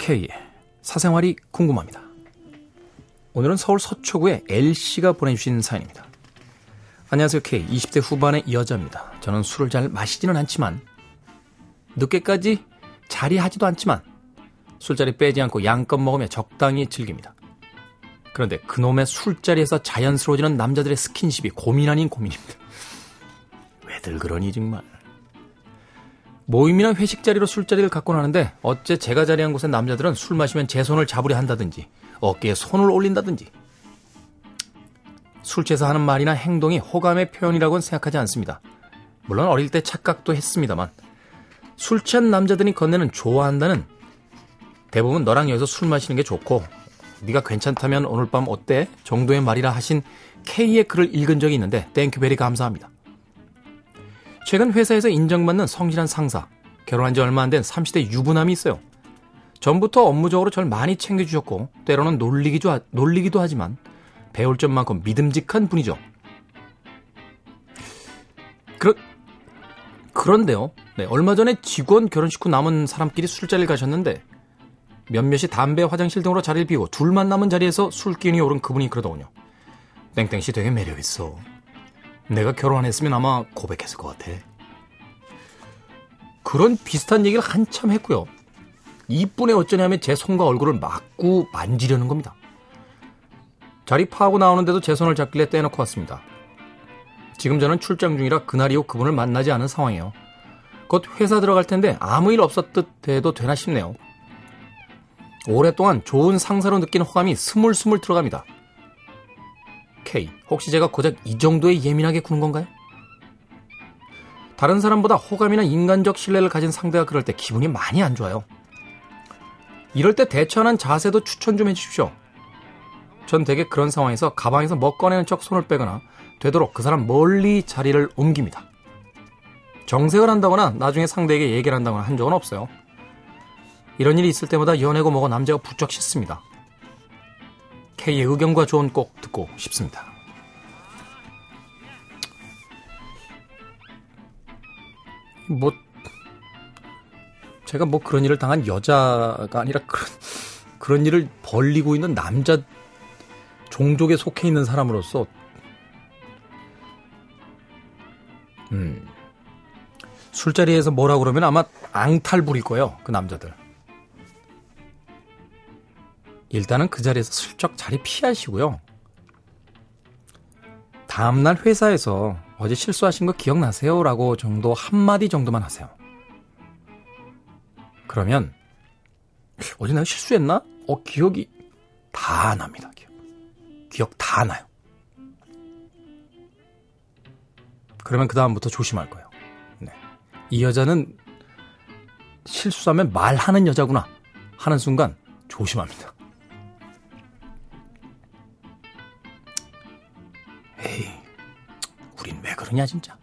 K의 사생활이 궁금합니다. 오늘은 서울 서초구의 L씨가 보내주신 사연입니다. 안녕하세요 K. 20대 후반의 여자입니다. 저는 술을 잘 마시지는 않지만 늦게까지 자리하지도 않지만 술자리 빼지 않고 양껏 먹으며 적당히 즐깁니다. 그런데 그놈의 술자리에서 자연스러워지는 남자들의 스킨십이 고민 아닌 고민입니다. 왜들 그러니 정말. 모임이나 회식 자리로 술자리를 갖고 나는데 어째 제가 자리한 곳의 남자들은 술 마시면 제 손을 잡으려 한다든지 어깨에 손을 올린다든지 술 취해서 하는 말이나 행동이 호감의 표현이라고는 생각하지 않습니다. 물론 어릴 때 착각도 했습니다만 술 취한 남자들이 건네는 좋아한다는 대부분 너랑 여기서 술 마시는 게 좋고 네가 괜찮다면 오늘 밤 어때? 정도의 말이라 하신 K의 글을 읽은 적이 있는데 thank you very 감사합니다. 최근 회사에서 인정받는 성실한 상사, 결혼한 지 얼마 안 된 30대 유부남이 있어요. 전부터 업무적으로 절 많이 챙겨주셨고 때로는 놀리기도, 놀리기도 하지만 배울 점 많고 믿음직한 분이죠. 그러, 그런데요. 네, 얼마 전에 직원 결혼식 후 남은 사람끼리 술자리를 가셨는데 몇몇이 담배, 화장실 등으로 자리를 비우고 둘만 남은 자리에서 술 기운이 오른 그분이 그러더군요. 땡땡씨 되게 매력있어. 내가 결혼 안 했으면 아마 고백했을 것 같아. 그런 비슷한 얘기를 한참 했고요. 이쁜애 어쩌냐면 제 손과 얼굴을 막고 만지려는 겁니다. 자리 파고 나오는데도 제 손을 잡길래 떼놓고 왔습니다. 지금 저는 출장 중이라 그날 이후 그분을 만나지 않은 상황이에요. 곧 회사 들어갈 텐데 아무 일 없었듯 해도 되나 싶네요. 오랫동안 좋은 상사로 느낀 호감이 스물스물 들어갑니다. K, 혹시 제가 고작 이 정도에 예민하게 구는 건가요? 다른 사람보다 호감이나 인간적 신뢰를 가진 상대가 그럴 때 기분이 많이 안 좋아요. 이럴 때 대처하는 자세도 추천 좀 해주십시오. 전 되게 그런 상황에서 가방에서 뭐 꺼내는 척 손을 빼거나 되도록 그 사람 멀리 자리를 옮깁니다. 정색을 한다거나 나중에 상대에게 얘기를 한다거나 한 적은 없어요. 이런 일이 있을 때마다 연애고 뭐고 남자가 부쩍 싫습니다. K의 의견과 조언 꼭 듣고 싶습니다. 뭐 제가 뭐 그런 일을 당한 여자가 아니라 그런 그런 일을 벌리고 있는 남자 종족에 속해 있는 사람으로서 음 술자리에서 뭐라 그러면 아마 앙탈 부릴 거예요 그 남자들 일단은 그 자리에서 슬쩍 자리 피하시고요 다음날 회사에서 어제 실수하신 거 기억나세요? 라고 정도 한마디 정도만 하세요 그러면 어제 내가 실수했나? 어 기억이 다 납니다 기억. 기억 다 나요. 그러면 그 다음부터 조심할 거예요. 네. 이 여자는 실수하면 말하는 여자구나 하는 순간 조심합니다. 그러냐 진짜.